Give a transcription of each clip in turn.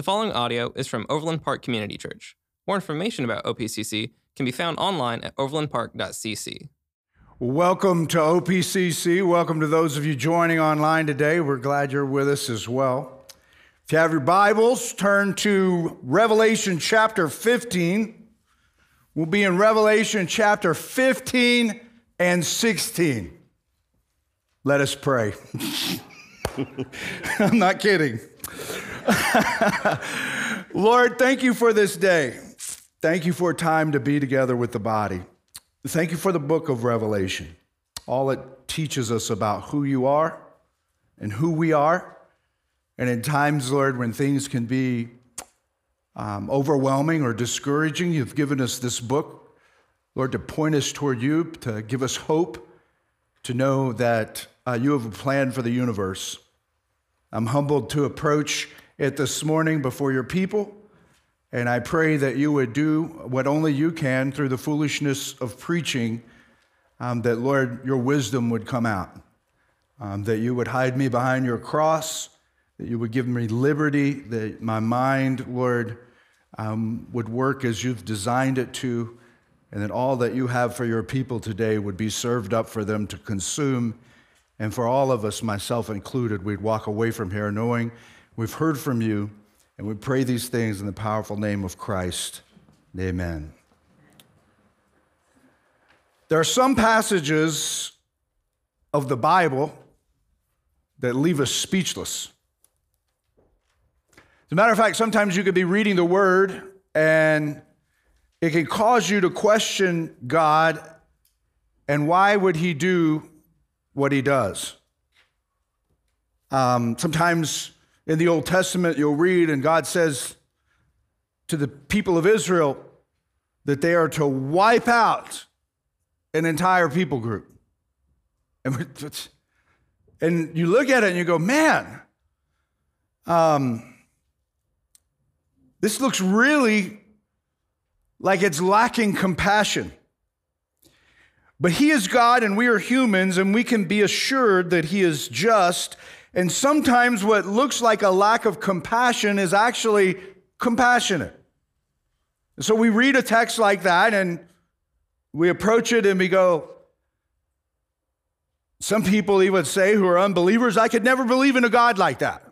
The following audio is from Overland Park Community Church. More information about OPCC can be found online at overlandpark.cc. Welcome to OPCC. Welcome to those of you joining online today. We're glad you're with us as well. If you have your Bibles, turn to Revelation chapter 15. We'll be in Revelation chapter 15 and 16. Let us pray. I'm not kidding. Lord, thank you for this day. Thank you for a time to be together with the body. Thank you for the book of Revelation. All it teaches us about who you are and who we are. And in times, Lord, when things can be um, overwhelming or discouraging, you've given us this book, Lord, to point us toward you, to give us hope, to know that uh, you have a plan for the universe. I'm humbled to approach it this morning before your people. And I pray that you would do what only you can through the foolishness of preaching, um, that, Lord, your wisdom would come out, um, that you would hide me behind your cross, that you would give me liberty, that my mind, Lord, um, would work as you've designed it to, and that all that you have for your people today would be served up for them to consume. And for all of us, myself included, we'd walk away from here knowing We've heard from you, and we pray these things in the powerful name of Christ. Amen. There are some passages of the Bible that leave us speechless. As a matter of fact, sometimes you could be reading the Word and it can cause you to question God and why would He do what He does. Um, sometimes in the Old Testament, you'll read, and God says to the people of Israel that they are to wipe out an entire people group. And, you look at it and you go, man, um, this looks really like it's lacking compassion. But He is God and we are humans, and we can be assured that He is just and sometimes what looks like a lack of compassion is actually compassionate. So we read a text like that and we approach it and we go, some people even say who are unbelievers, I could never believe in a God like that.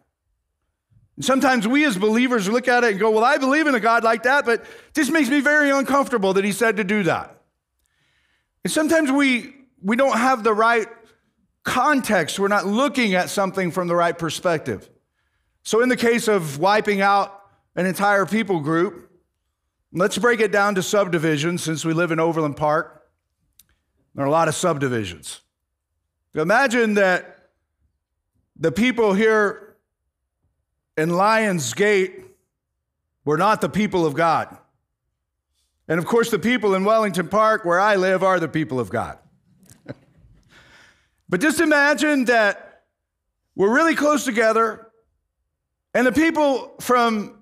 And sometimes we as believers look at it and go, Well, I believe in a God like that, but this makes me very uncomfortable that he said to do that. And sometimes we, we don't have the right context. We're not looking at something from the right perspective. So, in the case of wiping out an entire people group, let's break it down to subdivisions since we live in Overland Park. There are a lot of subdivisions. Imagine that the people here in Lions Gate were not the people of God. And of course, the people in Wellington Park, where I live, are the people of God. But just imagine that we're really close together, and the people from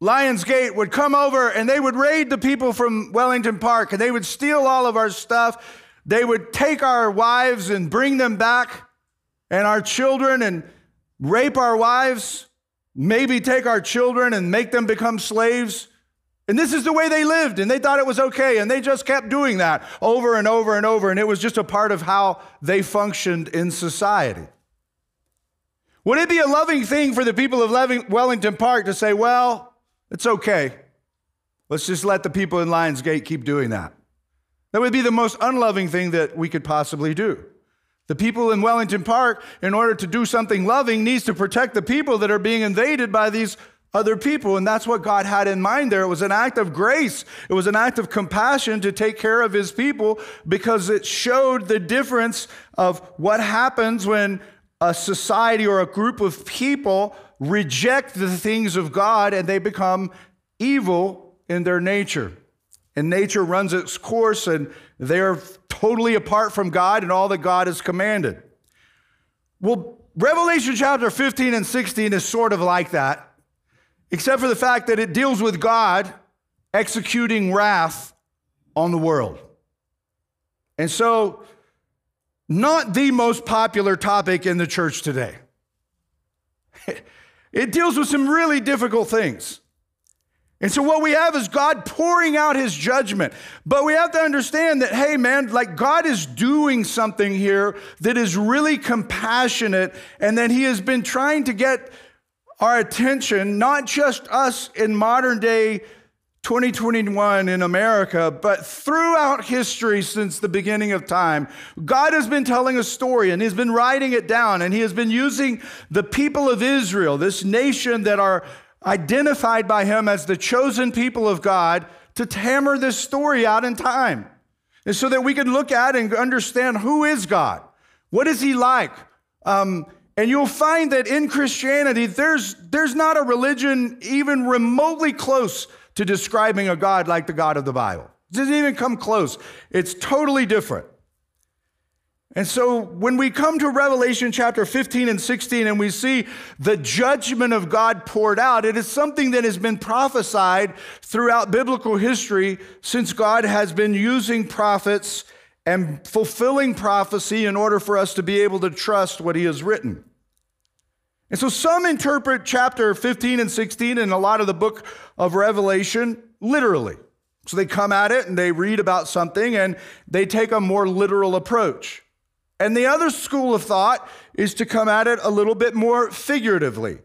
Lions Gate would come over and they would raid the people from Wellington Park and they would steal all of our stuff. They would take our wives and bring them back and our children and rape our wives, maybe take our children and make them become slaves. And this is the way they lived, and they thought it was okay, and they just kept doing that over and over and over, and it was just a part of how they functioned in society. Would it be a loving thing for the people of Wellington Park to say, well, it's okay. Let's just let the people in Lions Gate keep doing that? That would be the most unloving thing that we could possibly do. The people in Wellington Park, in order to do something loving, needs to protect the people that are being invaded by these other people. And that's what God had in mind there. It was an act of grace, it was an act of compassion to take care of his people because it showed the difference of what happens when a society or a group of people reject the things of God and they become evil in their nature. And nature runs its course and they're totally apart from God and all that God has commanded. Well, Revelation chapter 15 and 16 is sort of like that except for the fact that it deals with God executing wrath on the world. And so, not the most popular topic in the church today. it deals with some really difficult things. And so what we have is God pouring out his judgment. But we have to understand that, hey, man, like God is doing something here that is really compassionate and that he has been trying to get our attention, not just us in modern day 2021 in America, but throughout history since the beginning of time, God has been telling a story and He's been writing it down and He has been using the people of Israel, this nation that are identified by Him as the chosen people of God, to hammer this story out in time. And so that we can look at and understand who is God? What is He like? Um, and you'll find that in Christianity, there's, there's not a religion even remotely close to describing a God like the God of the Bible. It doesn't even come close. It's totally different. And so when we come to Revelation chapter 15 and 16 and we see the judgment of God poured out, it is something that has been prophesied throughout biblical history since God has been using prophets and fulfilling prophecy in order for us to be able to trust what he has written. And so some interpret chapter 15 and 16 and a lot of the book of Revelation literally. So they come at it and they read about something and they take a more literal approach. And the other school of thought is to come at it a little bit more figuratively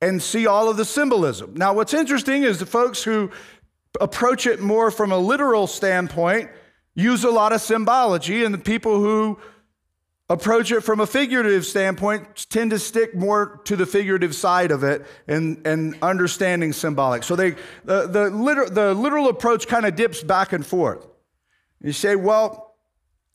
and see all of the symbolism. Now, what's interesting is the folks who approach it more from a literal standpoint use a lot of symbology, and the people who approach it from a figurative standpoint tend to stick more to the figurative side of it and, and understanding symbolic. So they, the, the, liter, the literal approach kind of dips back and forth. You say, well,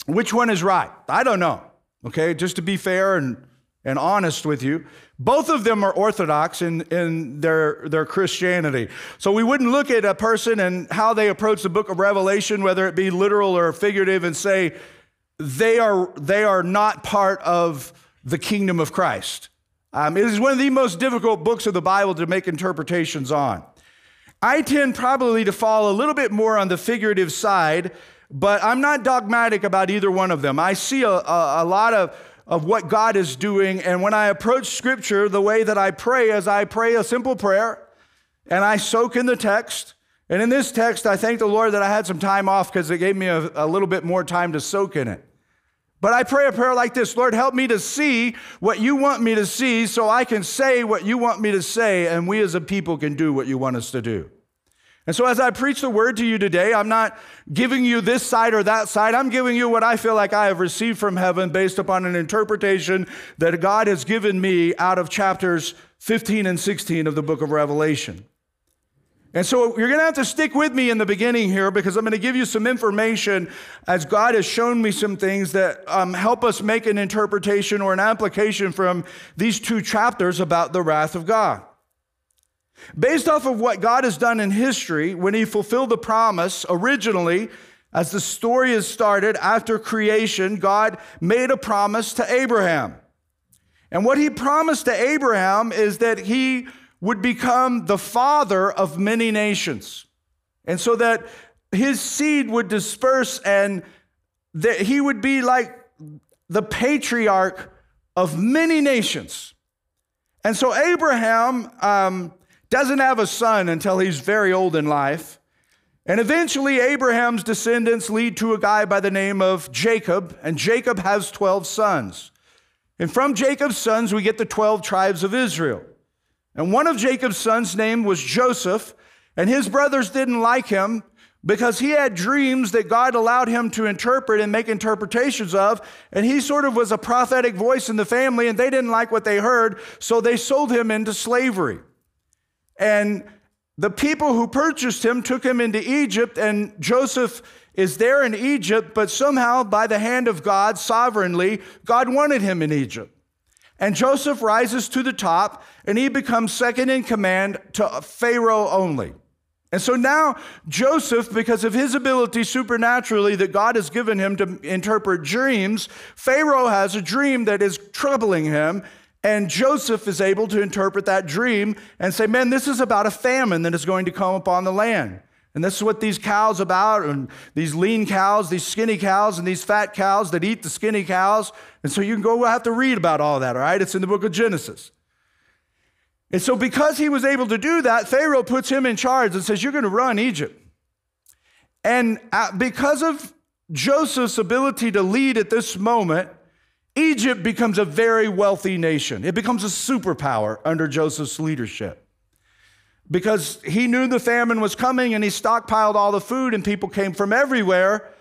which one is right? I don't know. Okay, just to be fair and, and honest with you, both of them are orthodox in, in their, their Christianity. So we wouldn't look at a person and how they approach the book of Revelation, whether it be literal or figurative, and say, they are, they are not part of the kingdom of Christ. Um, it is one of the most difficult books of the Bible to make interpretations on. I tend probably to fall a little bit more on the figurative side, but I'm not dogmatic about either one of them. I see a, a, a lot of, of what God is doing, and when I approach Scripture, the way that I pray is I pray a simple prayer and I soak in the text. And in this text, I thank the Lord that I had some time off because it gave me a, a little bit more time to soak in it. But I pray a prayer like this Lord, help me to see what you want me to see so I can say what you want me to say, and we as a people can do what you want us to do. And so, as I preach the word to you today, I'm not giving you this side or that side. I'm giving you what I feel like I have received from heaven based upon an interpretation that God has given me out of chapters 15 and 16 of the book of Revelation. And so you're going to have to stick with me in the beginning here because I'm going to give you some information as God has shown me some things that um, help us make an interpretation or an application from these two chapters about the wrath of God. Based off of what God has done in history, when He fulfilled the promise originally, as the story is started after creation, God made a promise to Abraham. And what He promised to Abraham is that He would become the father of many nations. And so that his seed would disperse and that he would be like the patriarch of many nations. And so Abraham um, doesn't have a son until he's very old in life. And eventually, Abraham's descendants lead to a guy by the name of Jacob, and Jacob has 12 sons. And from Jacob's sons, we get the 12 tribes of Israel. And one of Jacob's sons' name was Joseph, and his brothers didn't like him because he had dreams that God allowed him to interpret and make interpretations of. And he sort of was a prophetic voice in the family, and they didn't like what they heard, so they sold him into slavery. And the people who purchased him took him into Egypt, and Joseph is there in Egypt, but somehow, by the hand of God, sovereignly, God wanted him in Egypt. And Joseph rises to the top and he becomes second in command to Pharaoh only. And so now Joseph, because of his ability supernaturally that God has given him to interpret dreams, Pharaoh has a dream that is troubling him. And Joseph is able to interpret that dream and say, Man, this is about a famine that is going to come upon the land. And this is what these cows about, and these lean cows, these skinny cows, and these fat cows that eat the skinny cows. And so you can go have to read about all that, all right? It's in the book of Genesis. And so, because he was able to do that, Pharaoh puts him in charge and says, You're going to run Egypt. And uh, because of Joseph's ability to lead at this moment, Egypt becomes a very wealthy nation. It becomes a superpower under Joseph's leadership. Because he knew the famine was coming and he stockpiled all the food, and people came from everywhere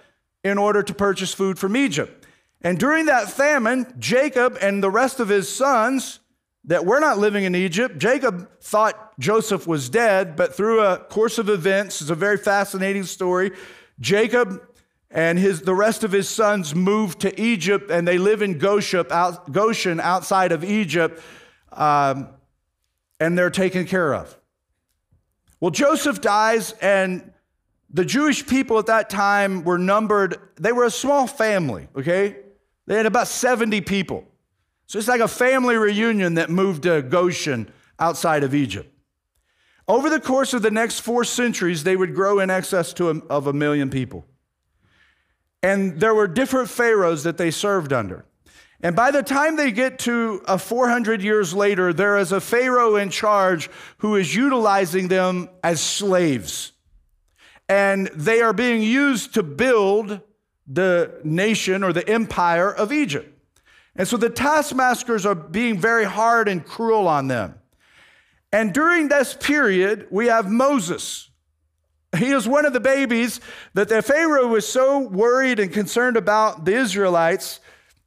in order to purchase food from Egypt. And during that famine, Jacob and the rest of his sons that were not living in Egypt, Jacob thought Joseph was dead, but through a course of events, it's a very fascinating story. Jacob and his, the rest of his sons moved to Egypt and they live in Goshen, Goshen outside of Egypt, um, and they're taken care of. Well, Joseph dies, and the Jewish people at that time were numbered, they were a small family, okay? They had about 70 people. So it's like a family reunion that moved to Goshen outside of Egypt. Over the course of the next four centuries, they would grow in excess to a, of a million people. And there were different pharaohs that they served under. And by the time they get to uh, a 400 years later, there is a pharaoh in charge who is utilizing them as slaves. And they are being used to build the nation or the empire of Egypt. And so the taskmasters are being very hard and cruel on them. And during this period, we have Moses. He is one of the babies that the Pharaoh was so worried and concerned about the Israelites.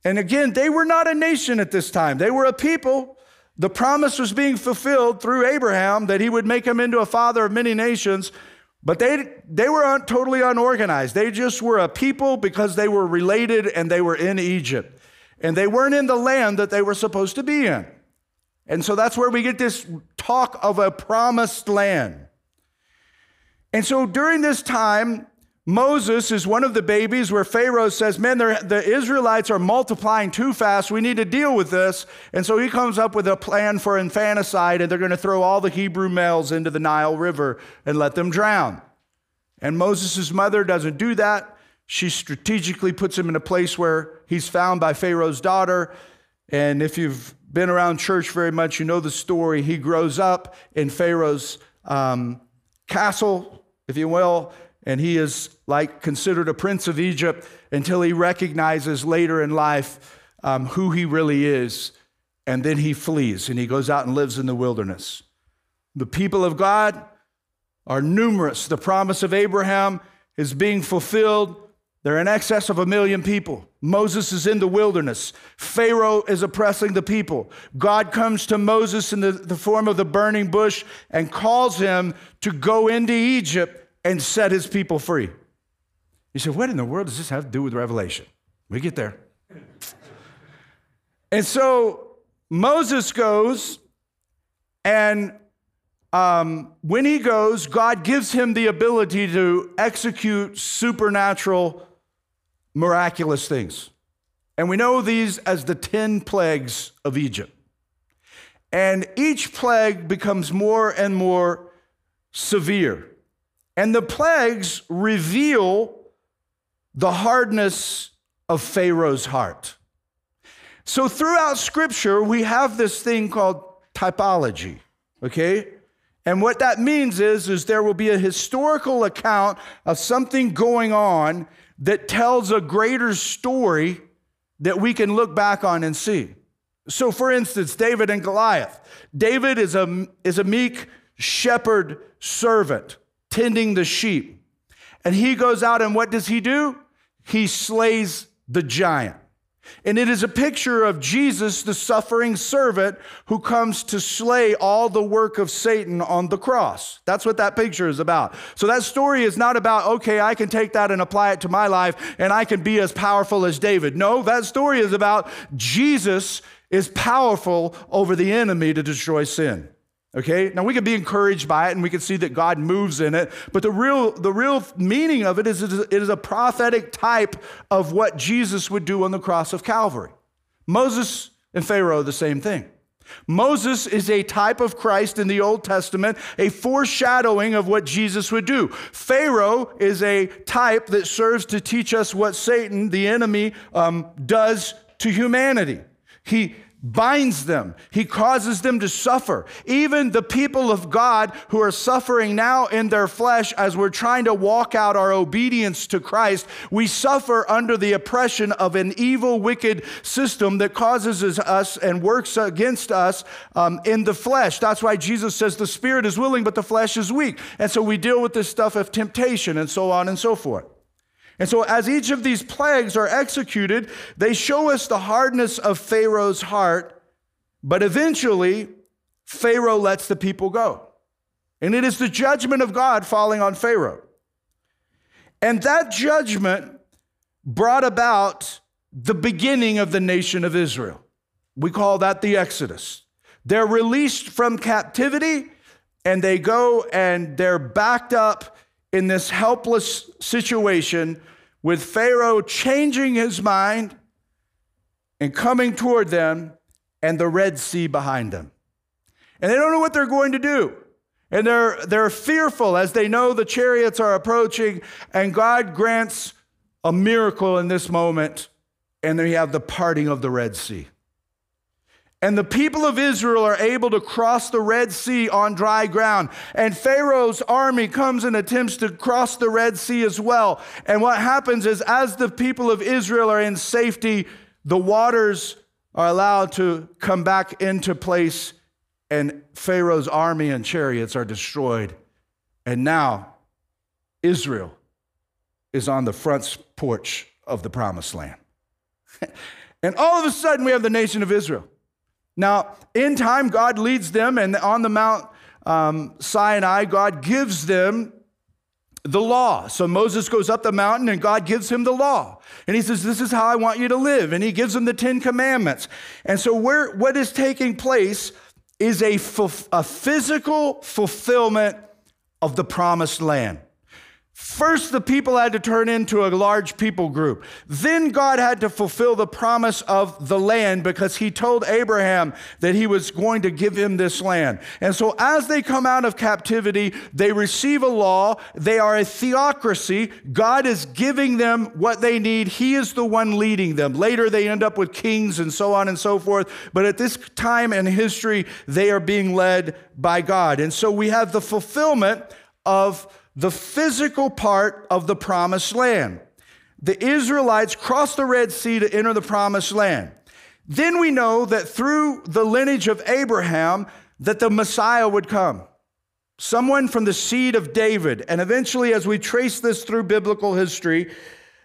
And again, they were not a nation at this time, they were a people. The promise was being fulfilled through Abraham that he would make him into a father of many nations. But they, they were un, totally unorganized. They just were a people because they were related and they were in Egypt and they weren't in the land that they were supposed to be in. And so that's where we get this talk of a promised land. And so during this time, Moses is one of the babies where Pharaoh says, Man, the Israelites are multiplying too fast. We need to deal with this. And so he comes up with a plan for infanticide, and they're going to throw all the Hebrew males into the Nile River and let them drown. And Moses' mother doesn't do that. She strategically puts him in a place where he's found by Pharaoh's daughter. And if you've been around church very much, you know the story. He grows up in Pharaoh's um, castle, if you will, and he is like considered a prince of Egypt until he recognizes later in life um, who he really is. And then he flees and he goes out and lives in the wilderness. The people of God are numerous. The promise of Abraham is being fulfilled. They're in excess of a million people. Moses is in the wilderness. Pharaoh is oppressing the people. God comes to Moses in the, the form of the burning bush and calls him to go into Egypt and set his people free. You say, what in the world does this have to do with Revelation? We get there. And so Moses goes, and um, when he goes, God gives him the ability to execute supernatural miraculous things. And we know these as the 10 plagues of Egypt. And each plague becomes more and more severe. And the plagues reveal the hardness of Pharaoh's heart. So throughout scripture, we have this thing called typology, okay? And what that means is, is there will be a historical account of something going on that tells a greater story that we can look back on and see. So, for instance, David and Goliath. David is a, is a meek shepherd servant tending the sheep. And he goes out and what does he do? He slays the giant. And it is a picture of Jesus, the suffering servant, who comes to slay all the work of Satan on the cross. That's what that picture is about. So that story is not about, okay, I can take that and apply it to my life and I can be as powerful as David. No, that story is about Jesus is powerful over the enemy to destroy sin. Okay? Now we can be encouraged by it and we can see that God moves in it, but the real, the real meaning of it is it is a prophetic type of what Jesus would do on the cross of Calvary. Moses and Pharaoh, the same thing. Moses is a type of Christ in the Old Testament, a foreshadowing of what Jesus would do. Pharaoh is a type that serves to teach us what Satan, the enemy, um, does to humanity. He binds them. He causes them to suffer. Even the people of God who are suffering now in their flesh as we're trying to walk out our obedience to Christ, we suffer under the oppression of an evil, wicked system that causes us and works against us um, in the flesh. That's why Jesus says the spirit is willing, but the flesh is weak. And so we deal with this stuff of temptation and so on and so forth. And so, as each of these plagues are executed, they show us the hardness of Pharaoh's heart, but eventually, Pharaoh lets the people go. And it is the judgment of God falling on Pharaoh. And that judgment brought about the beginning of the nation of Israel. We call that the Exodus. They're released from captivity and they go and they're backed up in this helpless situation with Pharaoh changing his mind and coming toward them and the Red Sea behind them. And they don't know what they're going to do. And they're, they're fearful as they know the chariots are approaching, and God grants a miracle in this moment, and they have the parting of the Red Sea. And the people of Israel are able to cross the Red Sea on dry ground. And Pharaoh's army comes and attempts to cross the Red Sea as well. And what happens is, as the people of Israel are in safety, the waters are allowed to come back into place, and Pharaoh's army and chariots are destroyed. And now, Israel is on the front porch of the promised land. and all of a sudden, we have the nation of Israel. Now, in time, God leads them, and on the Mount um, Sinai, God gives them the law. So Moses goes up the mountain and God gives him the law. And he says, This is how I want you to live. And he gives him the Ten Commandments. And so, where, what is taking place is a, a physical fulfillment of the promised land. First, the people had to turn into a large people group. Then God had to fulfill the promise of the land because he told Abraham that he was going to give him this land. And so, as they come out of captivity, they receive a law. They are a theocracy. God is giving them what they need. He is the one leading them. Later, they end up with kings and so on and so forth. But at this time in history, they are being led by God. And so, we have the fulfillment of the physical part of the promised land. The Israelites crossed the Red Sea to enter the promised land. Then we know that through the lineage of Abraham that the Messiah would come. Someone from the seed of David. And eventually as we trace this through biblical history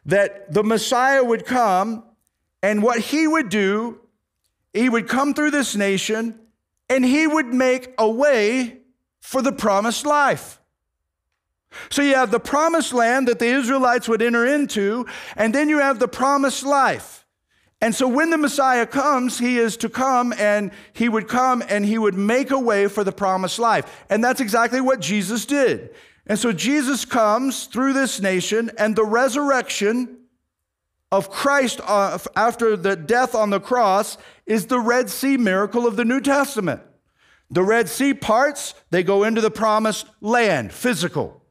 that the Messiah would come and what he would do, he would come through this nation and he would make a way for the promised life. So you have the promised land that the Israelites would enter into, and then you have the promised life. And so when the Messiah comes, he is to come and he would come and he would make a way for the promised life. And that's exactly what Jesus did. And so Jesus comes through this nation, and the resurrection of Christ uh, after the death on the cross is the Red Sea miracle of the New Testament. The Red Sea parts, they go into the promised land, physical.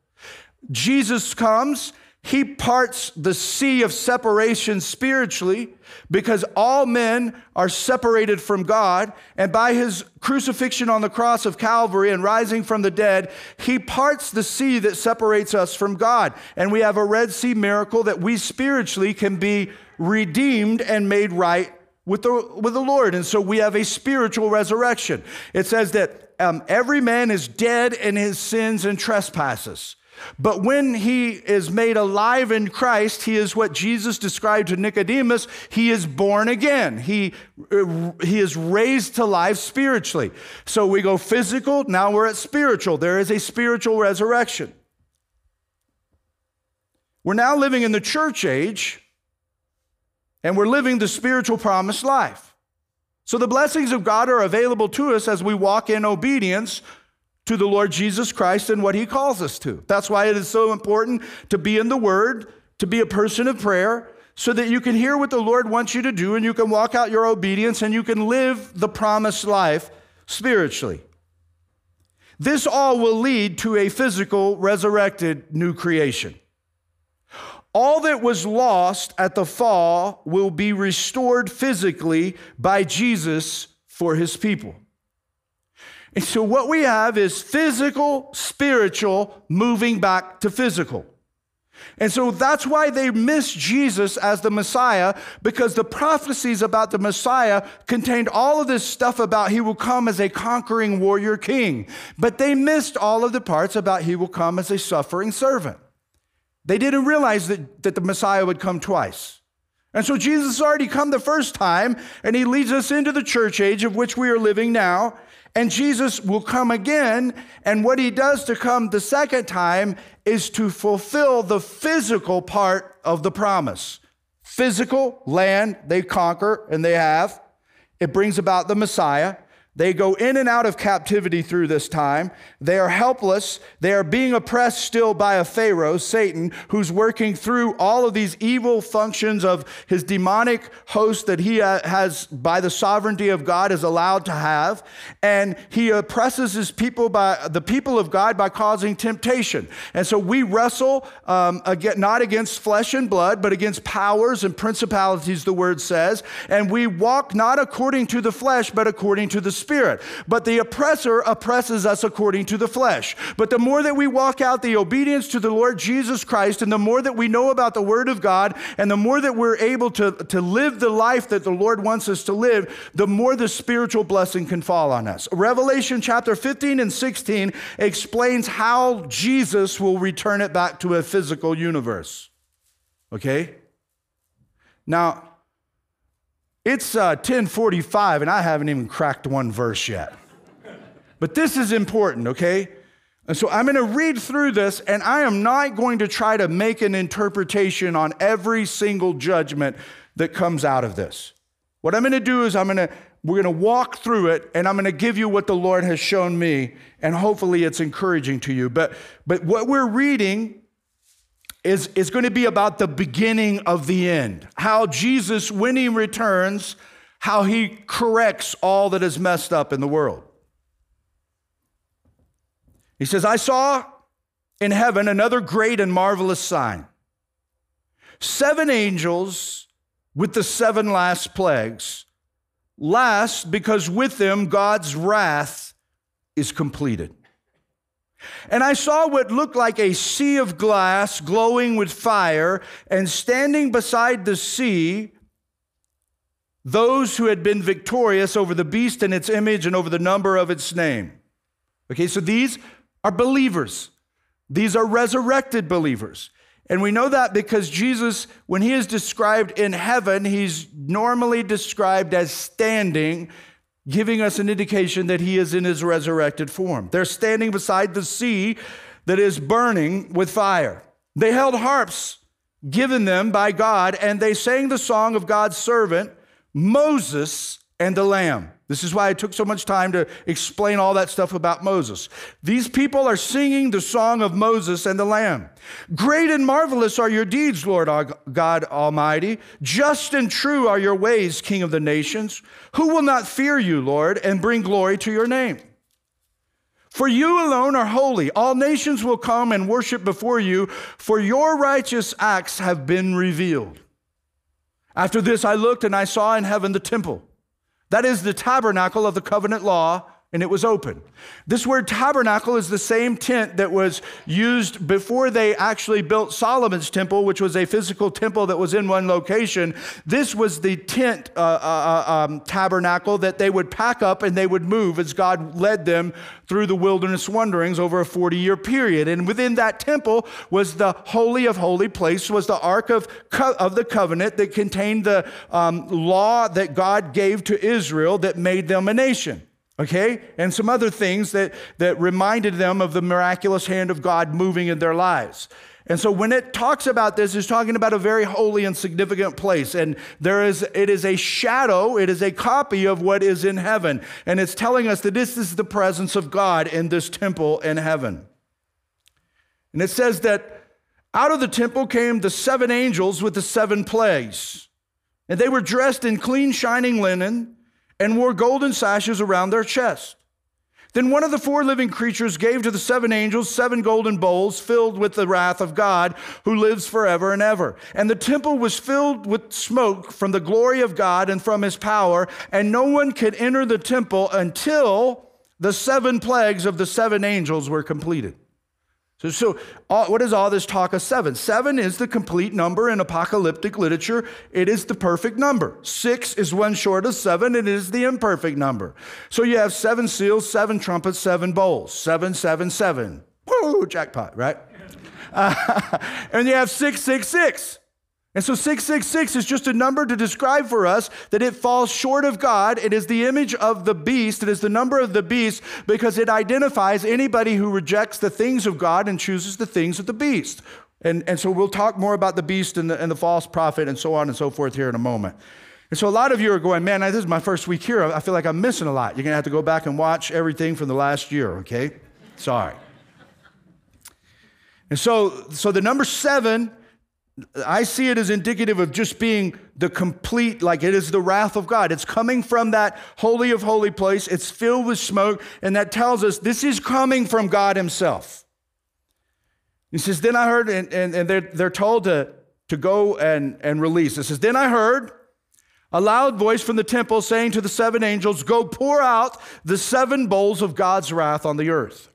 Jesus comes, he parts the sea of separation spiritually because all men are separated from God. And by his crucifixion on the cross of Calvary and rising from the dead, he parts the sea that separates us from God. And we have a Red Sea miracle that we spiritually can be redeemed and made right with the, with the Lord. And so we have a spiritual resurrection. It says that um, every man is dead in his sins and trespasses. But when he is made alive in Christ, he is what Jesus described to Nicodemus. He is born again. He, uh, he is raised to life spiritually. So we go physical, now we're at spiritual. There is a spiritual resurrection. We're now living in the church age, and we're living the spiritual promised life. So the blessings of God are available to us as we walk in obedience to the Lord Jesus Christ and what he calls us to. That's why it is so important to be in the Word, to be a person of prayer, so that you can hear what the Lord wants you to do and you can walk out your obedience and you can live the promised life spiritually. This all will lead to a physical, resurrected new creation. all that was lost at the fall will be restored physically by Jesus for his people. And so, what we have is physical, spiritual, moving back to physical. And so that's why they miss Jesus as the Messiah, because the prophecies about the Messiah contained all of this stuff about he will come as a conquering warrior king. But they missed all of the parts about he will come as a suffering servant. They didn't realize that, that the Messiah would come twice. And so Jesus has already come the first time, and he leads us into the church age of which we are living now. And Jesus will come again. And what he does to come the second time is to fulfill the physical part of the promise. Physical land they conquer, and they have. It brings about the Messiah. They go in and out of captivity through this time. They are helpless. They are being oppressed still by a Pharaoh, Satan, who's working through all of these evil functions of his demonic host that he uh, has, by the sovereignty of God, is allowed to have. And he oppresses his people by the people of God by causing temptation. And so we wrestle um, again, not against flesh and blood, but against powers and principalities, the word says. And we walk not according to the flesh, but according to the spirit. But the oppressor oppresses us according to the flesh. But the more that we walk out the obedience to the Lord Jesus Christ, and the more that we know about the Word of God, and the more that we're able to, to live the life that the Lord wants us to live, the more the spiritual blessing can fall on us. Revelation chapter 15 and 16 explains how Jesus will return it back to a physical universe. Okay? Now, it's uh, 1045 and I haven't even cracked one verse yet. But this is important, okay? And so I'm going to read through this and I am not going to try to make an interpretation on every single judgment that comes out of this. What I'm going to do is I'm going to we're going to walk through it and I'm going to give you what the Lord has shown me and hopefully it's encouraging to you. But but what we're reading is, is going to be about the beginning of the end. How Jesus, when he returns, how he corrects all that is messed up in the world. He says, I saw in heaven another great and marvelous sign. Seven angels with the seven last plagues. Last, because with them God's wrath is completed. And I saw what looked like a sea of glass glowing with fire, and standing beside the sea, those who had been victorious over the beast and its image and over the number of its name. Okay, so these are believers, these are resurrected believers. And we know that because Jesus, when he is described in heaven, he's normally described as standing giving us an indication that he is in his resurrected form. They're standing beside the sea that is burning with fire. They held harps given them by God, and they sang the song of God's servant, Moses and the Lamb. This is why I took so much time to explain all that stuff about Moses. These people are singing the song of Moses and the Lamb. Great and marvelous are your deeds, Lord God Almighty. Just and true are your ways, King of the nations. Who will not fear you, Lord, and bring glory to your name? For you alone are holy. All nations will come and worship before you, for your righteous acts have been revealed. After this, I looked and I saw in heaven the temple that is the tabernacle of the covenant law, and it was open. This word tabernacle is the same tent that was used before they actually built Solomon's temple, which was a physical temple that was in one location. This was the tent uh, uh, uh um, tabernacle that they would pack up and they would move as God led them through the wilderness wanderings over a 40 year period. And within that temple was the Holy of Holy place, was the Ark of, Co- of the Covenant that contained the um, law that God gave to Israel that made them a nation okay? And some other things that, that reminded them of the miraculous hand of God moving in their lives. And so when it talks about this, it's talking about a very holy and significant place. And there is it is a shadow, it is a copy of what is in heaven. And it's telling us that this is the presence of God in this temple in heaven. And it says that out of the temple came the seven angels with the seven plagues. And they were dressed in clean, shining linen and wore golden sashes around their chest. Then one of the four living creatures gave to the seven angels seven golden bowls filled with the wrath of God who lives forever and ever. And the temple was filled with smoke from the glory of God and from his power, and no one could enter the temple until the seven plagues of the seven angels were completed. So, so all, what is all this talk of seven? Seven is the complete number in apocalyptic literature. It is the perfect number. Six is one short of seven. It is the imperfect number. So you have seven seals, seven trumpets, seven bowls. Seven, seven, seven. Woo, jackpot, right? Uh, and you have six, six, six. And so 666 is just a number to describe for us that it falls short of God. It is the image of the beast. It is the number of the beast because it identifies anybody who rejects the things of God and chooses the things of the beast. And, and so we'll talk more about the beast and the, and the false prophet and so on and so forth here in a moment. And so a lot of you are going, man, this is my first week here. I feel like I'm missing a lot. You're going to have to go back and watch everything from the last year, okay? Sorry. And so, so the number seven I see it as indicative of just being the complete, like it is the wrath of God. It's coming from that holy of holy place. It's filled with smoke, and that tells us this is coming from God Himself. He says, Then I heard, and, and, and they're, they're told to, to go and, and release. It says, Then I heard a loud voice from the temple saying to the seven angels, Go pour out the seven bowls of God's wrath on the earth.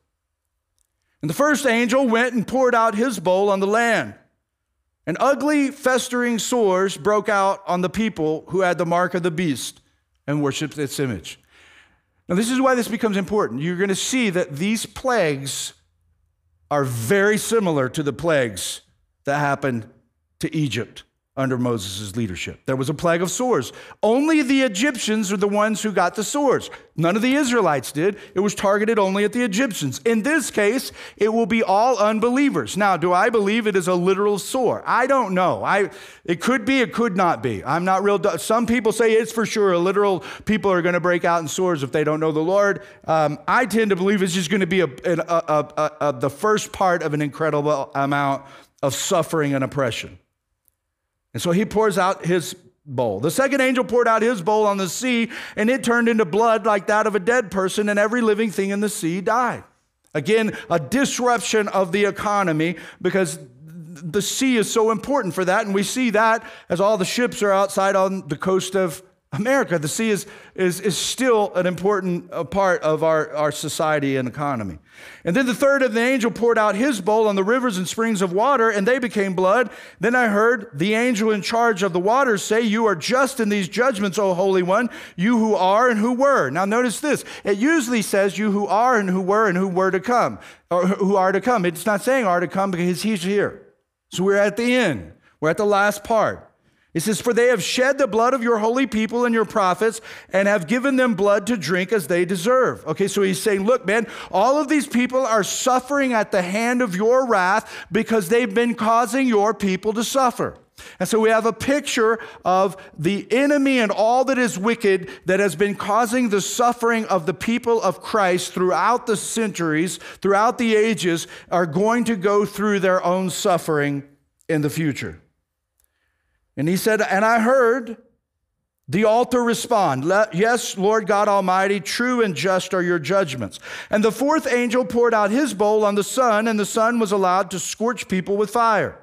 And the first angel went and poured out his bowl on the land. And ugly, festering sores broke out on the people who had the mark of the beast and worshiped its image. Now, this is why this becomes important. You're going to see that these plagues are very similar to the plagues that happened to Egypt under Moses' leadership. There was a plague of sores. Only the Egyptians are the ones who got the sores. None of the Israelites did. It was targeted only at the Egyptians. In this case, it will be all unbelievers. Now, do I believe it is a literal sore? I don't know. I, it could be, it could not be. I'm not real. Some people say it's for sure a literal people are going to break out in sores if they don't know the Lord. Um, I tend to believe it's just going to be a, a, a, the first part of an incredible amount of suffering and oppression. And so he pours out his bowl. The second angel poured out his bowl on the sea, and it turned into blood like that of a dead person, and every living thing in the sea died. Again, a disruption of the economy because the sea is so important for that. And we see that as all the ships are outside on the coast of America. The sea is, is, is still an important uh, part of our, our society and economy. And then the third of the angel poured out his bowl on the rivers and springs of water, and they became blood. Then I heard the angel in charge of the waters say, You are just in these judgments, O Holy One, you who are and who were. Now notice this. It usually says, You who are and who were and who were to come, or who are to come. It's not saying are to come because he's here. So we're at the end, we're at the last part. He says, For they have shed the blood of your holy people and your prophets and have given them blood to drink as they deserve. Okay, so he's saying, Look, man, all of these people are suffering at the hand of your wrath because they've been causing your people to suffer. And so we have a picture of the enemy and all that is wicked that has been causing the suffering of the people of Christ throughout the centuries, throughout the ages, are going to go through their own suffering in the future. And he said, And I heard the altar respond, Yes, Lord God Almighty, true and just are your judgments. And the fourth angel poured out his bowl on the sun, and the sun was allowed to scorch people with fire.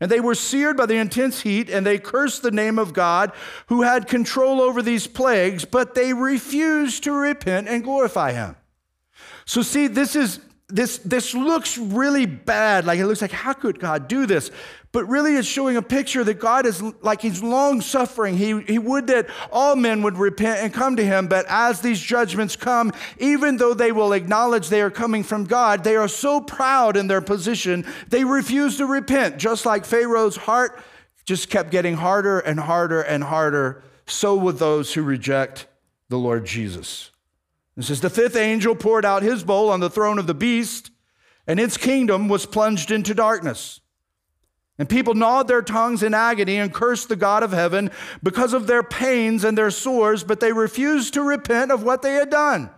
And they were seared by the intense heat, and they cursed the name of God who had control over these plagues, but they refused to repent and glorify him. So, see, this is this this looks really bad. Like it looks like how could god do this? But really it's showing a picture that god is like he's long suffering he, he would that all men would repent and come to him but as these judgments come even though they will acknowledge they are coming from god they are so proud in their position they refuse to repent. Just like pharaoh's heart just kept getting harder and harder and harder so would those who reject the lord jesus it says, The fifth angel poured out his bowl on the throne of the beast, and its kingdom was plunged into darkness. And people gnawed their tongues in agony and cursed the God of heaven because of their pains and their sores, but they refused to repent of what they had done.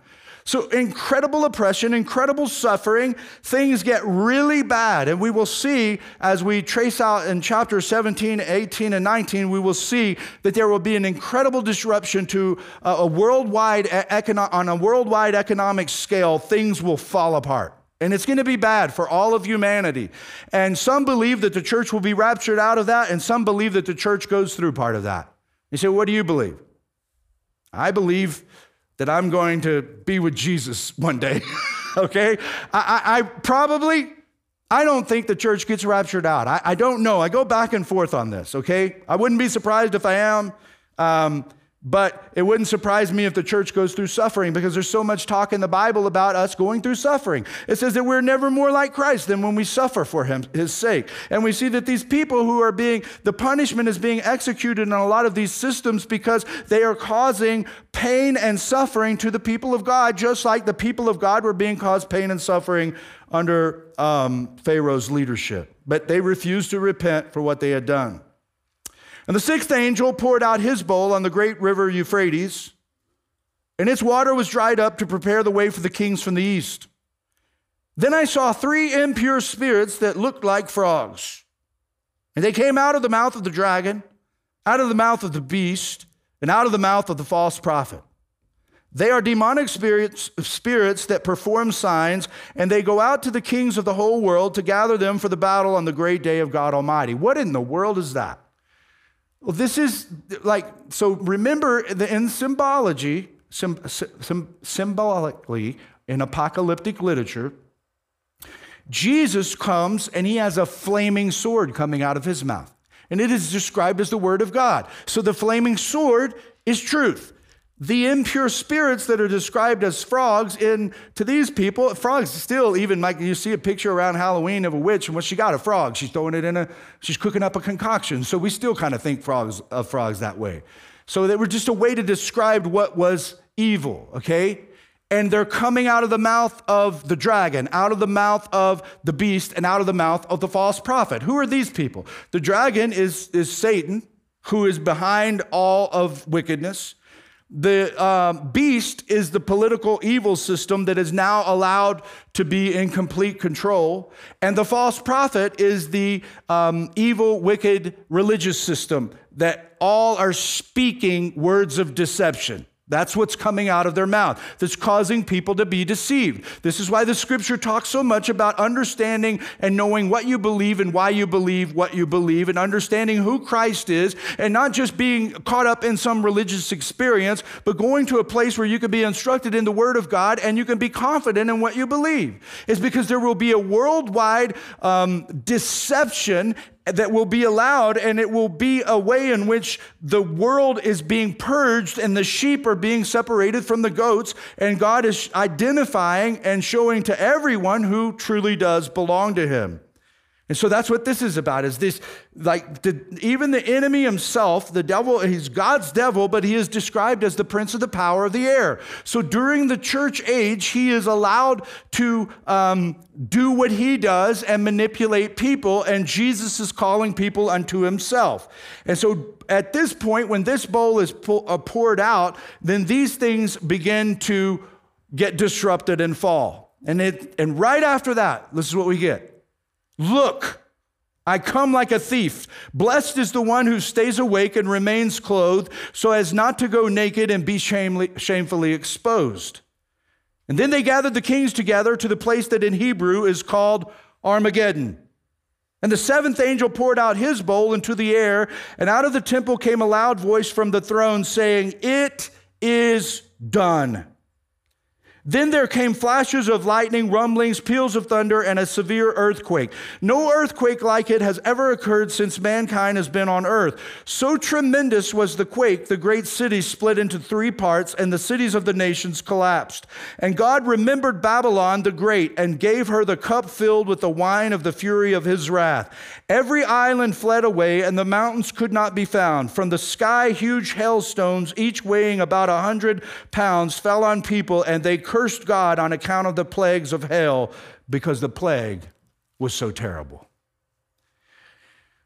So, incredible oppression, incredible suffering, things get really bad. And we will see as we trace out in chapter 17, 18, and 19, we will see that there will be an incredible disruption to uh, a worldwide, econo- on a worldwide economic scale, things will fall apart. And it's going to be bad for all of humanity. And some believe that the church will be raptured out of that, and some believe that the church goes through part of that. You say, what do you believe? I believe that I'm going to be with Jesus one day. okay? I, I, I, probably, I don't think the church gets raptured out. I, I, don't know. I go back and forth on this, okay? I wouldn't be surprised if I am. Um, but it wouldn't surprise me if the church goes through suffering because there's so much talk in the Bible about us going through suffering. It says that we're never more like Christ than when we suffer for him, his sake. And we see that these people who are being, the punishment is being executed in a lot of these systems because they are causing pain and suffering to the people of God, just like the people of God were being caused pain and suffering under um, Pharaoh's leadership. But they refused to repent for what they had done. And the sixth angel poured out his bowl on the great river Euphrates, and its water was dried up to prepare the way for the kings from the east. Then I saw three impure spirits that looked like frogs. And they came out of the mouth of the dragon, out of the mouth of the beast, and out of the mouth of the false prophet. They are demonic spirits, spirits that perform signs, and they go out to the kings of the whole world to gather them for the battle on the great day of God Almighty. What in the world is that? Well, this is like, so remember the, in symbology, sim, sim, symbolically, in apocalyptic literature, Jesus comes and he has a flaming sword coming out of his mouth. And it is described as the word of God. So the flaming sword is truth the impure spirits that are described as frogs in to these people frogs still even like you see a picture around halloween of a witch and what she got a frog. She's throwing it in a she's cooking up a concoction. So we still kind of think frogs of frogs that way. So they were just a way to describe what was evil okay? And they're coming out of the mouth of the dragon out of the mouth of the beast and out of the mouth of the false prophet. Who are these people? The dragon is is satan who is behind all of wickedness the uh, beast is the political evil system that is now allowed to be in complete control. And the false prophet is the um, evil, wicked religious system that all are speaking words of deception. That's what's coming out of their mouth that's causing people to be deceived. This is why the scripture talks so much about understanding and knowing what you believe and why you believe what you believe and understanding who Christ is and not just being caught up in some religious experience, but going to a place where you can be instructed in the Word of God and you can be confident in what you believe. It's because there will be a worldwide um, deception that will be allowed, and it will be a way in which the world is being purged and the sheep are being separated from the goats, and God is identifying and showing to everyone who truly does belong to Him. And so that's what this is about is this like the, even the enemy himself, the devil, he's God's devil, but he is described as the prince of the power of the air. So during the church age, he is allowed to um, do what he does and manipulate people, and Jesus is calling people unto himself. And so at this point, when this bowl is uh, poured out, then these things begin to get disrupted and fall. And, it, and right after that, this is what we get. Look, I come like a thief. Blessed is the one who stays awake and remains clothed so as not to go naked and be shamefully exposed. And then they gathered the kings together to the place that in Hebrew is called Armageddon. And the seventh angel poured out his bowl into the air, and out of the temple came a loud voice from the throne saying, It is done. Then there came flashes of lightning, rumblings, peals of thunder, and a severe earthquake. No earthquake like it has ever occurred since mankind has been on earth. So tremendous was the quake, the great city split into three parts, and the cities of the nations collapsed. And God remembered Babylon the Great and gave her the cup filled with the wine of the fury of his wrath. Every island fled away, and the mountains could not be found. From the sky, huge hailstones, each weighing about a hundred pounds, fell on people, and they cursed God on account of the plagues of hell because the plague was so terrible.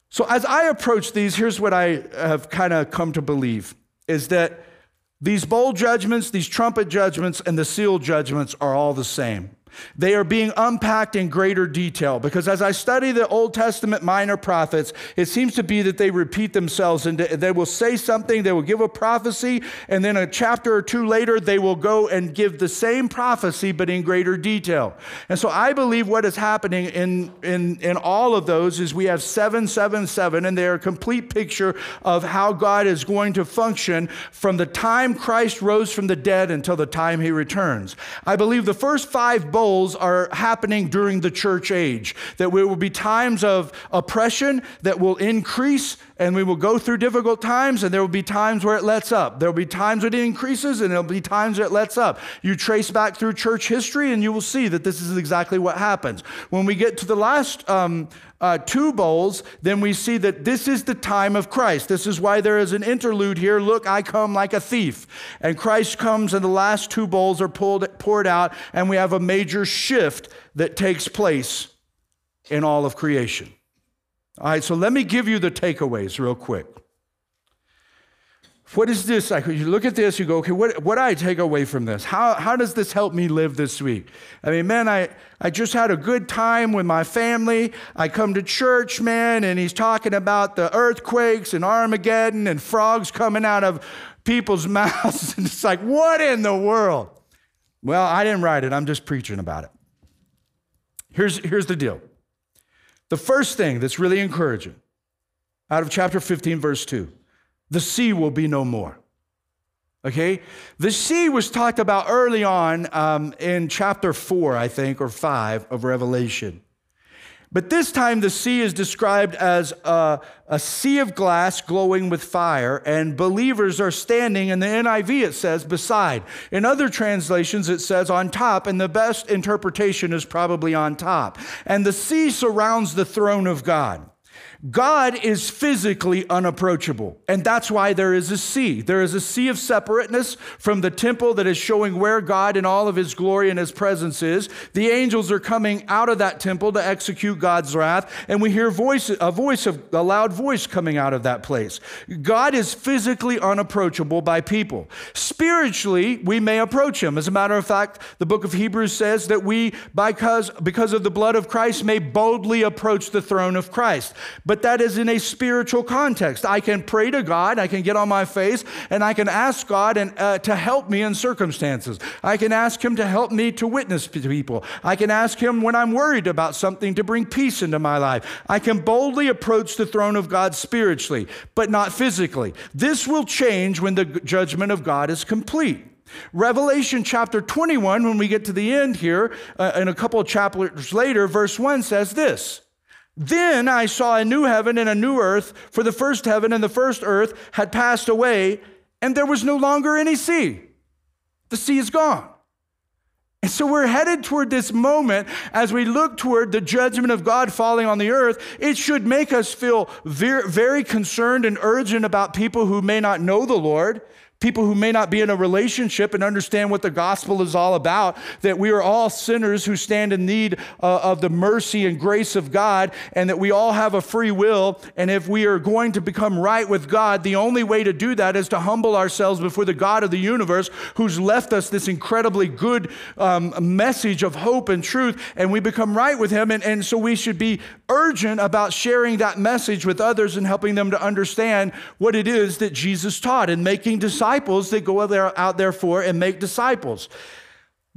So, as I approach these, here's what I have kind of come to believe is that These bowl judgments, these trumpet judgments, and the seal judgments are all the same. They are being unpacked in greater detail because as I study the Old Testament minor prophets, it seems to be that they repeat themselves and they will say something, they will give a prophecy, and then a chapter or two later, they will go and give the same prophecy but in greater detail. And so I believe what is happening in, in, in all of those is we have 777, and they are a complete picture of how God is going to function from the time Christ rose from the dead until the time he returns. I believe the first five are happening during the church age. That there will be times of oppression that will increase and we will go through difficult times and there will be times where it lets up. There will be times when it increases and there'll be times where it lets up. You trace back through church history and you will see that this is exactly what happens. When we get to the last um, uh, two bowls, then we see that this is the time of Christ. This is why there is an interlude here. Look, I come like a thief. And Christ comes, and the last two bowls are pulled, poured out, and we have a major shift that takes place in all of creation. All right, so let me give you the takeaways real quick. What is this? Like, you look at this, you go, okay, what, what I take away from this? How, how does this help me live this week? I mean, man, I, I just had a good time with my family. I come to church, man, and he's talking about the earthquakes and Armageddon and frogs coming out of people's mouths. and it's like, what in the world? Well, I didn't write it, I'm just preaching about it. Here's, here's the deal the first thing that's really encouraging out of chapter 15, verse 2 the sea will be no more. Okay? The sea was talked about early on um, in chapter 4, I think, or 5 of Revelation. But this time, the sea is described as a, a, sea of glass glowing with fire, and believers are standing, in the NIV it says beside. In other translations, it says on top, and the best interpretation is probably on top. And the sea surrounds the throne of God. God is physically unapproachable, and that's why there is a sea. There is a sea of separateness from the temple that is showing where God in all of his glory and his presence is. The angels are coming out of that temple to execute God's wrath, and we hear voice, a voice of a loud voice coming out of that place. God is physically unapproachable by people. Spiritually, we may approach him. As a matter of fact, the book of Hebrews says that we, because, because of the blood of Christ, may boldly approach the throne of Christ. But but that is in a spiritual context. I can pray to God, I can get on my face, and I can ask God and, uh, to help me in circumstances. I can ask Him to help me to witness to people. I can ask Him when I'm worried about something to bring peace into my life. I can boldly approach the throne of God spiritually, but not physically. This will change when the judgment of God is complete. Revelation chapter 21, when we get to the end here, uh, and a couple of chapters later, verse 1 says this then I saw a new heaven and a new earth, for the first heaven and the first earth had passed away, and there was no longer any sea. The sea is gone. And so we're headed toward this moment as we look toward the judgment of God falling on the earth. It should make us feel very, concerned and urgent about people who may not know the Lord people who may not be in a relationship and understand what the gospel is all about, that we are all sinners who stand in need uh, of the mercy and grace of God, and that we all have a free will. And if we are going to become right with God, the only way to do that is to humble ourselves before the God of the universe who's left us this incredibly good um, message of hope and truth, and we become right with Him. And, and so we should be urgent about sharing that message with others and helping them to understand what it is that Jesus taught and making disciples disciples that go out there, for and make disciples.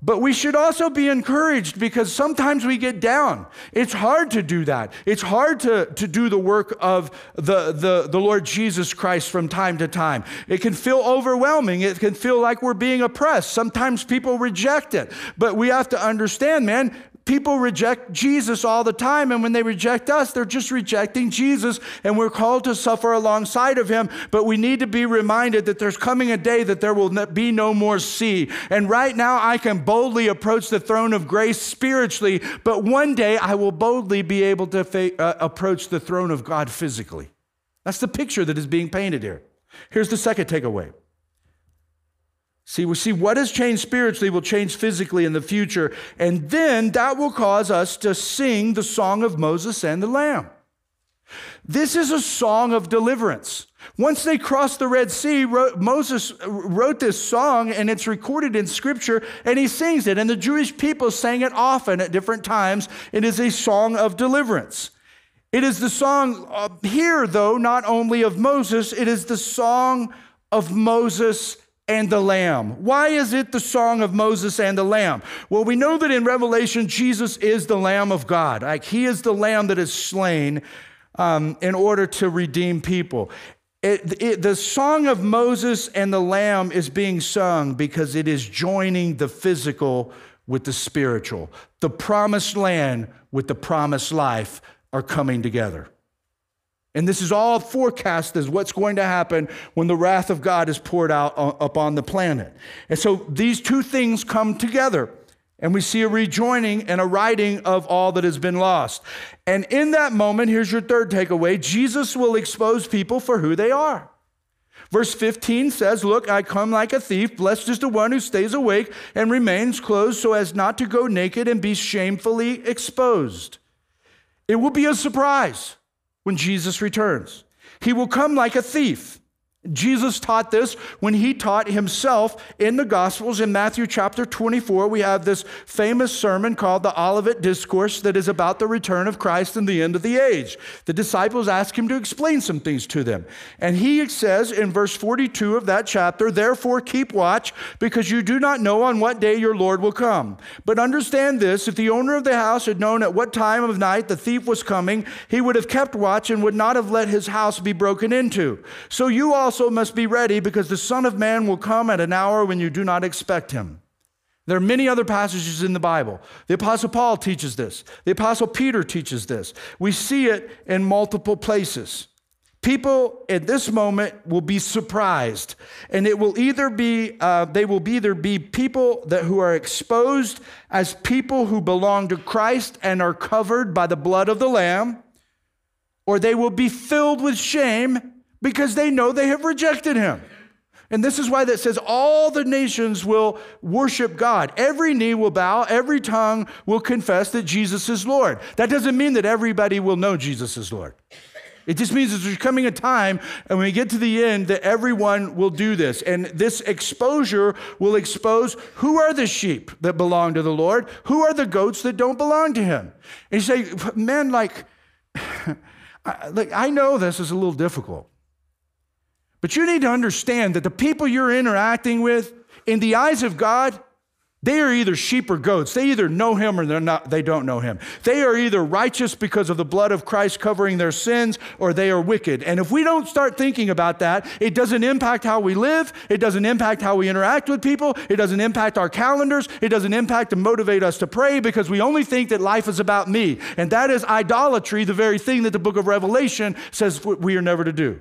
But we should also be encouraged because sometimes we get down. It's hard to do that. It's hard to, to do the work of the, the, the Lord Jesus Christ from time to time. It can feel overwhelming. It can feel like we're being oppressed. Sometimes people reject it. But we have to understand, man, People reject Jesus all the time, and when they reject us, they're just rejecting Jesus, and we're called to suffer alongside of him. But we need to be reminded that there's coming a day that there will be no more sea. And right now, I can boldly approach the throne of grace spiritually, but one day I will boldly be able to fa- uh, approach the throne of God physically. That's the picture that is being painted here. Here's the second takeaway See, we see what has changed spiritually will change physically in the future, and then that will cause us to sing the song of Moses and the Lamb. This is a song of deliverance. Once they crossed the Red Sea, Moses wrote this song and it's recorded in scripture and he sings it. And the Jewish people sang it often at different times. It is a song of deliverance. It is the song uh, here, though, not only of Moses, it is the song of Moses and the Lamb. Why is it the song of Moses and the Lamb? Well, we know that in Revelation, Jesus is the Lamb of God. Like he is the Lamb that is slain um, in order to redeem people. It, it, the song of Moses and the Lamb is being sung because it is joining the physical with the spiritual. The promised land with the promised life are coming together. And this is all forecast as what's going to happen when the wrath of God is poured out upon the planet. And so these two things come together. And we see a rejoining and a righting of all that has been lost. And in that moment, here's your third takeaway Jesus will expose people for who they are. Verse 15 says, Look, I come like a thief. Blessed is the one who stays awake and remains clothed so as not to go naked and be shamefully exposed. It will be a surprise when Jesus returns. He will come like a thief. Jesus taught this when he taught himself in the Gospels. In Matthew chapter 24, we have this famous sermon called the Olivet Discourse that is about the return of Christ and the end of the age. The disciples ask him to explain some things to them. And he says in verse 42 of that chapter, Therefore keep watch, because you do not know on what day your Lord will come. But understand this if the owner of the house had known at what time of night the thief was coming, he would have kept watch and would not have let his house be broken into. So you also also must be ready because the Son of Man will come at an hour when you do not expect him. There are many other passages in the Bible. The Apostle Paul teaches this, the Apostle Peter teaches this. We see it in multiple places. People at this moment will be surprised, and it will either be uh, they will either be people that who are exposed as people who belong to Christ and are covered by the blood of the Lamb, or they will be filled with shame because they know they have rejected him. And this is why that says all the nations will worship God. Every knee will bow, every tongue will confess that Jesus is Lord. That doesn't mean that everybody will know Jesus is Lord. It just means there's coming a time, and when we get to the end, that everyone will do this. And this exposure will expose who are the sheep that belong to the Lord, who are the goats that don't belong to Him. And you say, man, like, like I know this is a little difficult. But you need to understand that the people you're interacting with, in the eyes of God, they are either sheep or goats. They either know him or they're not, they don't know him. They are either righteous because of the blood of Christ covering their sins or they are wicked. And if we don't start thinking about that, it doesn't impact how we live. It doesn't impact how we interact with people. It doesn't impact our calendars. It doesn't impact and motivate us to pray because we only think that life is about me. And that is idolatry, the very thing that the book of Revelation says we are never to do.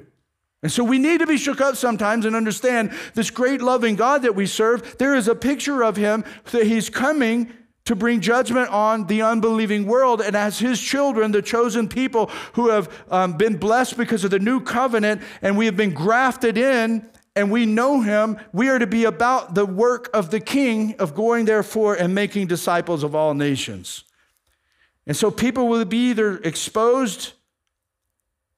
And so we need to be shook up sometimes and understand this great loving God that we serve. There is a picture of him that he's coming to bring judgment on the unbelieving world. And as his children, the chosen people who have um, been blessed because of the new covenant and we have been grafted in and we know him, we are to be about the work of the king of going therefore and making disciples of all nations. And so people will be either exposed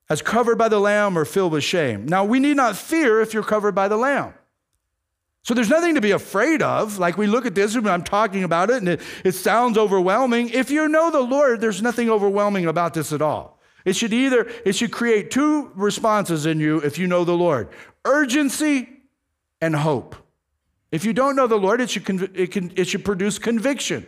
as covered by the Lamb or filled with shame. Now, we need not fear if you're covered by the Lamb. So there's nothing to be afraid of. Like we look at this and I'm talking about it and it, it sounds overwhelming. If you know the Lord, there's nothing overwhelming about this at all. It should either, it should create two responses in you if you know the Lord urgency and hope. If you don't know the Lord, it should, it, can, it should produce conviction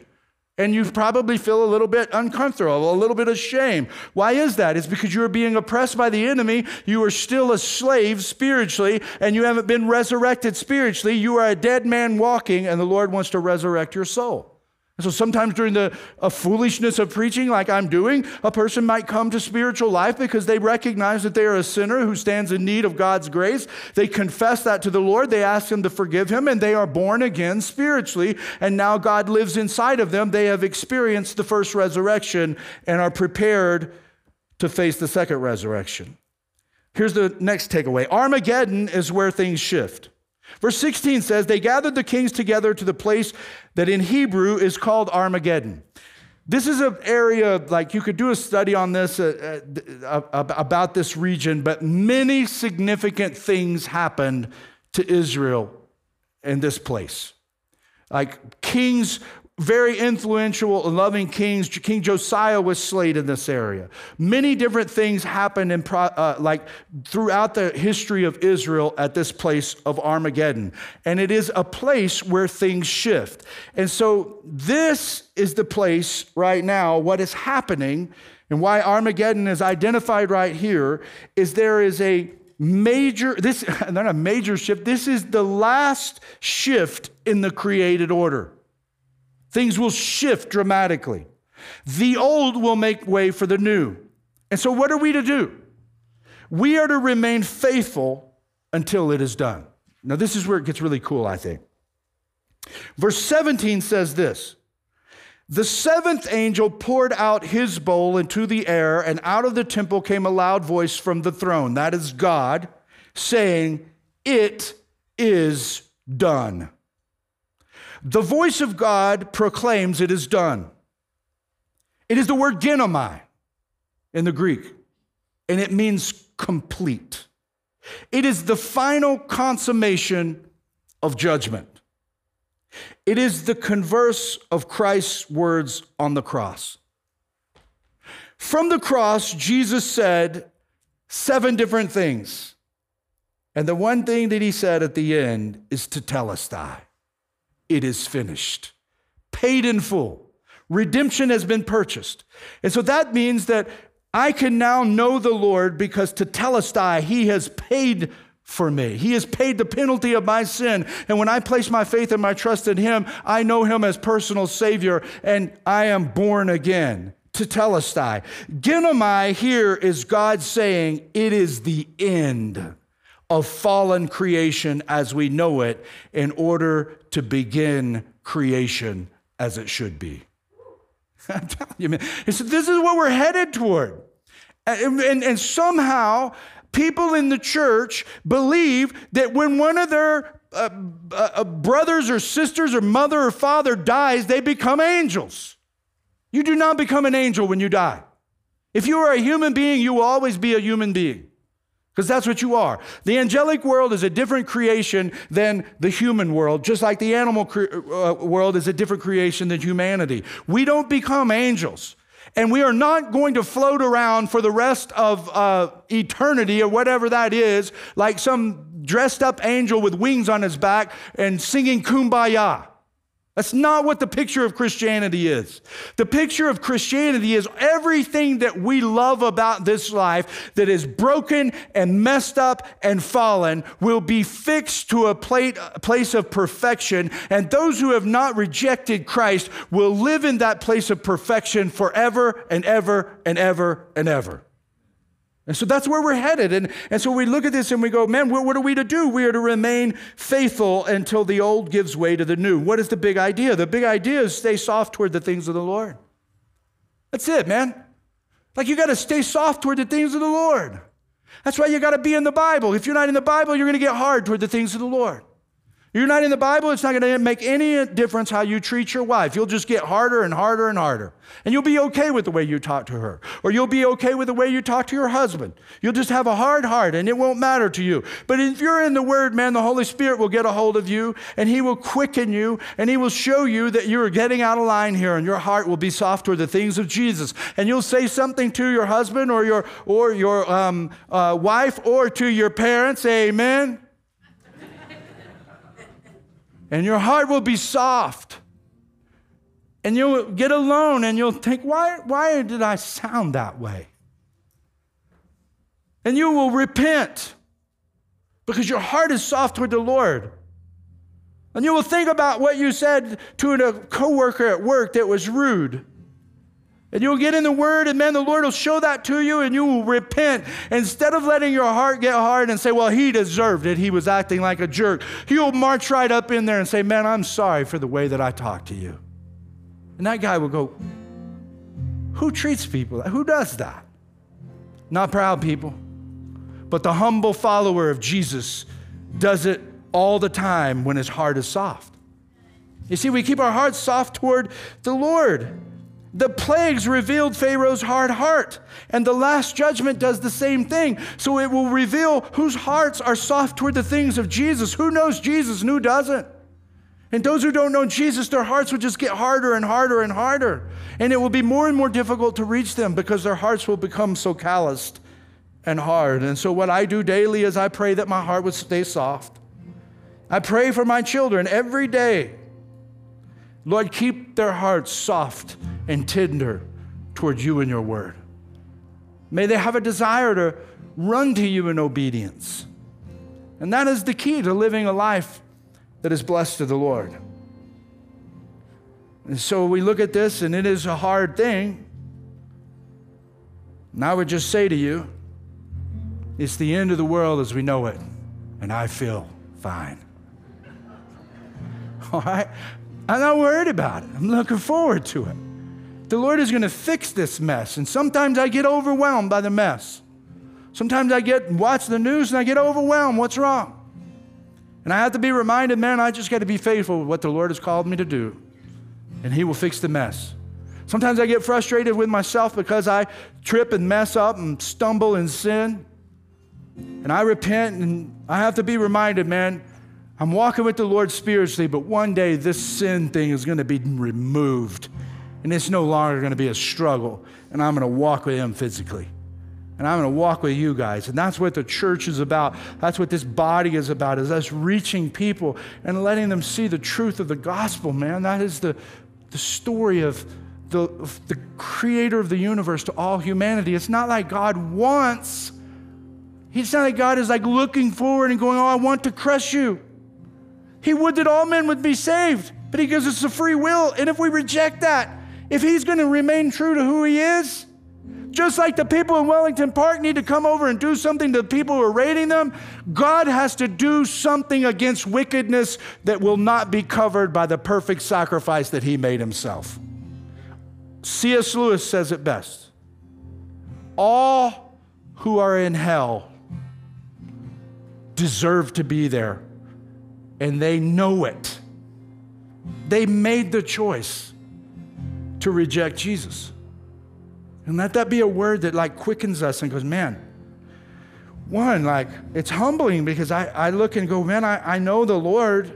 and you probably feel a little bit uncomfortable, a little bit of shame. Why is that? It's because you are being oppressed by the enemy. You are still a slave spiritually, and you haven't been resurrected spiritually. You are a dead man walking, and the Lord wants to resurrect your soul. And so sometimes during the foolishness of preaching, like I'm doing, a person might come to spiritual life because they recognize that they are a sinner who stands in need of God's grace. They confess that to the Lord. They ask Him to forgive him, and they are born again spiritually. And now God lives inside of them. They have experienced the first resurrection and are prepared to face the second resurrection. Here's the next takeaway Armageddon is where things shift. Verse 16 says, They gathered the kings together to the place that in Hebrew is called Armageddon. This is an area like you could do a study on this uh, uh, about this region, but many significant things happened to Israel in this place. Like kings very influential and loving kings. King Josiah was slayed in this area. Many different things happened in uh, like throughout the history of Israel at this place of Armageddon. And it is a place where things shift. And so this is the place right now, what is happening and why Armageddon is identified right here is there is a major this not a major shift this is the last shift in the created order Things will shift dramatically. The old will make way for the new. And so, what are we to do? We are to remain faithful until it is done. Now, this is where it gets really cool, I think. Verse 17 says this The seventh angel poured out his bowl into the air, and out of the temple came a loud voice from the throne. That is God, saying, It is done. The voice of God proclaims it is done. It is the word ginomai in the Greek, and it means complete. It is the final consummation of judgment. It is the converse of Christ's words on the cross. From the cross, Jesus said seven different things. And the one thing that he said at the end is tetelestai it is finished. Paid in full. Redemption has been purchased. And so that means that I can now know the Lord because tetelestai, he has paid for me. He has paid the penalty of my sin. And when I place my faith and my trust in him, I know him as personal savior and I am born again. Tetelestai. Ginomai here is God saying it is the end of fallen creation as we know it in order to begin creation as it should be. I'm telling you, man. So this is what we're headed toward. And, and, and somehow, people in the church believe that when one of their uh, uh, brothers or sisters or mother or father dies, they become angels. You do not become an angel when you die. If you are a human being, you will always be a human being because that's what you are. The angelic world is a different creation than the human world, just like the animal cre- uh, world is a different creation than humanity. We don't become angels. And we are not going to float around for the rest of uh, eternity or whatever that is, like some dressed up angel with wings on his back and singing kumbaya. That's not what the picture of Christianity is. The picture of Christianity is everything that we love about this life that is broken and messed up and fallen will be fixed to a place of perfection. And those who have not rejected Christ will live in that place of perfection forever and ever and ever and ever. And so that's where we're headed. And, and so we look at this and we go, man, what, what are we to do? We are to remain faithful until the old gives way to the new. What is the big idea? The big idea is stay soft toward the things of the Lord. That's it, man. Like you got to stay soft toward the things of the Lord. That's why you got to be in the Bible. If you're not in the Bible, you're going to get hard toward the things of the Lord. You're not in the Bible, it's not going to make any difference how you treat your wife. You'll just get harder and harder and harder. And you'll be okay with the way you talk to her. Or you'll be okay with the way you talk to your husband. You'll just have a hard heart and it won't matter to you. But if you're in the Word, man, the Holy Spirit will get a hold of you and He will quicken you and He will show you that you are getting out of line here and your heart will be soft toward the things of Jesus. And you'll say something to your husband or your, or your um, uh, wife or to your parents. Amen and your heart will be soft. And you'll get alone and you'll think, why, why did I sound that way? And you will repent because your heart is soft toward the Lord. And you will think about what you said to a coworker at work that was rude. And you'll get in the Word, and man, the Lord will show that to you, and you will repent. Instead of letting your heart get hard and say, Well, he deserved it, he was acting like a jerk, he'll march right up in there and say, Man, I'm sorry for the way that I talked to you. And that guy will go, Who treats people? Who does that? Not proud people, but the humble follower of Jesus does it all the time when his heart is soft. You see, we keep our hearts soft toward the Lord. The plagues revealed Pharaoh's hard heart, and the last judgment does the same thing. So it will reveal whose hearts are soft toward the things of Jesus, who knows Jesus and who doesn't. And those who don't know Jesus, their hearts will just get harder and harder and harder. And it will be more and more difficult to reach them because their hearts will become so calloused and hard. And so, what I do daily is I pray that my heart would stay soft. I pray for my children every day. Lord, keep their hearts soft and tender towards you and your word. May they have a desire to run to you in obedience. And that is the key to living a life that is blessed to the Lord. And so we look at this, and it is a hard thing. And I would just say to you, it's the end of the world as we know it, and I feel fine. All right? I'm not worried about it. I'm looking forward to it. The Lord is going to fix this mess. And sometimes I get overwhelmed by the mess. Sometimes I get watch the news and I get overwhelmed. What's wrong? And I have to be reminded, man, I just got to be faithful with what the Lord has called me to do. And He will fix the mess. Sometimes I get frustrated with myself because I trip and mess up and stumble and sin. And I repent and I have to be reminded, man, I'm walking with the Lord spiritually, but one day this sin thing is going to be removed. And it's no longer going to be a struggle. And I'm going to walk with Him physically. And I'm going to walk with you guys. And that's what the church is about. That's what this body is about, is us reaching people and letting them see the truth of the gospel, man. That is the, the story of the, of the creator of the universe to all humanity. It's not like God wants, He's not like God is like looking forward and going, Oh, I want to crush you. He would that all men would be saved, but He gives us a free will. And if we reject that, if He's going to remain true to who He is, just like the people in Wellington Park need to come over and do something to the people who are raiding them, God has to do something against wickedness that will not be covered by the perfect sacrifice that He made Himself. C.S. Lewis says it best All who are in hell deserve to be there and they know it. They made the choice to reject Jesus. And let that be a word that like quickens us and goes, man, one, like it's humbling because I, I look and go, man, I, I know the Lord,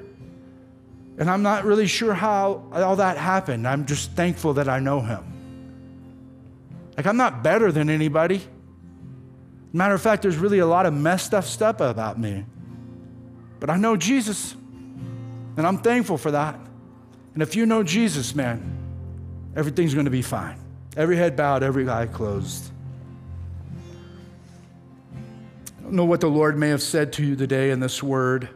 and I'm not really sure how all that happened. I'm just thankful that I know him. Like I'm not better than anybody. Matter of fact, there's really a lot of messed up stuff about me. But I know Jesus, and I'm thankful for that. And if you know Jesus, man, everything's going to be fine. Every head bowed, every eye closed. I don't know what the Lord may have said to you today in this word,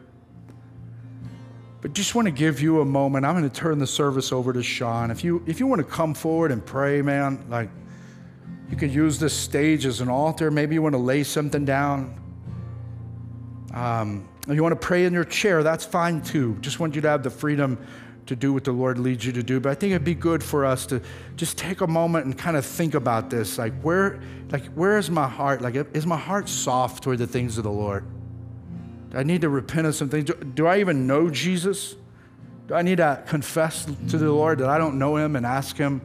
but just want to give you a moment. I'm going to turn the service over to Sean. If you if you want to come forward and pray, man, like you could use this stage as an altar. Maybe you want to lay something down. Um, if you want to pray in your chair, that's fine too. Just want you to have the freedom to do what the Lord leads you to do. But I think it'd be good for us to just take a moment and kind of think about this. Like where, like where is my heart? Like is my heart soft toward the things of the Lord? Do I need to repent of some things? Do, do I even know Jesus? Do I need to confess to the Lord that I don't know Him and ask Him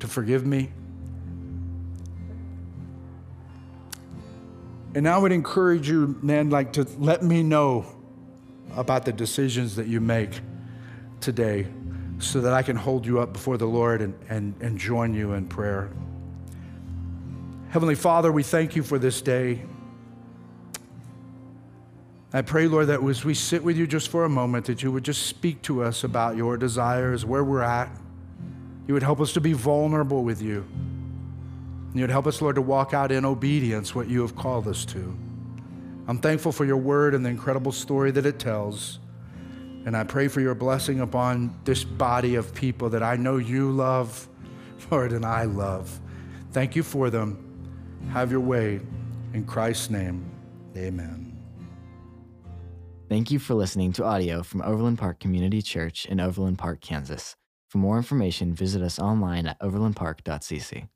to forgive me? And I would encourage you, man, like to let me know about the decisions that you make today so that I can hold you up before the Lord and, and, and join you in prayer. Heavenly Father, we thank you for this day. I pray, Lord, that as we sit with you just for a moment, that you would just speak to us about your desires, where we're at. You would help us to be vulnerable with you. You would help us, Lord, to walk out in obedience what you have called us to. I'm thankful for your word and the incredible story that it tells. And I pray for your blessing upon this body of people that I know you love, Lord, and I love. Thank you for them. Have your way. In Christ's name, amen. Thank you for listening to audio from Overland Park Community Church in Overland Park, Kansas. For more information, visit us online at overlandpark.cc.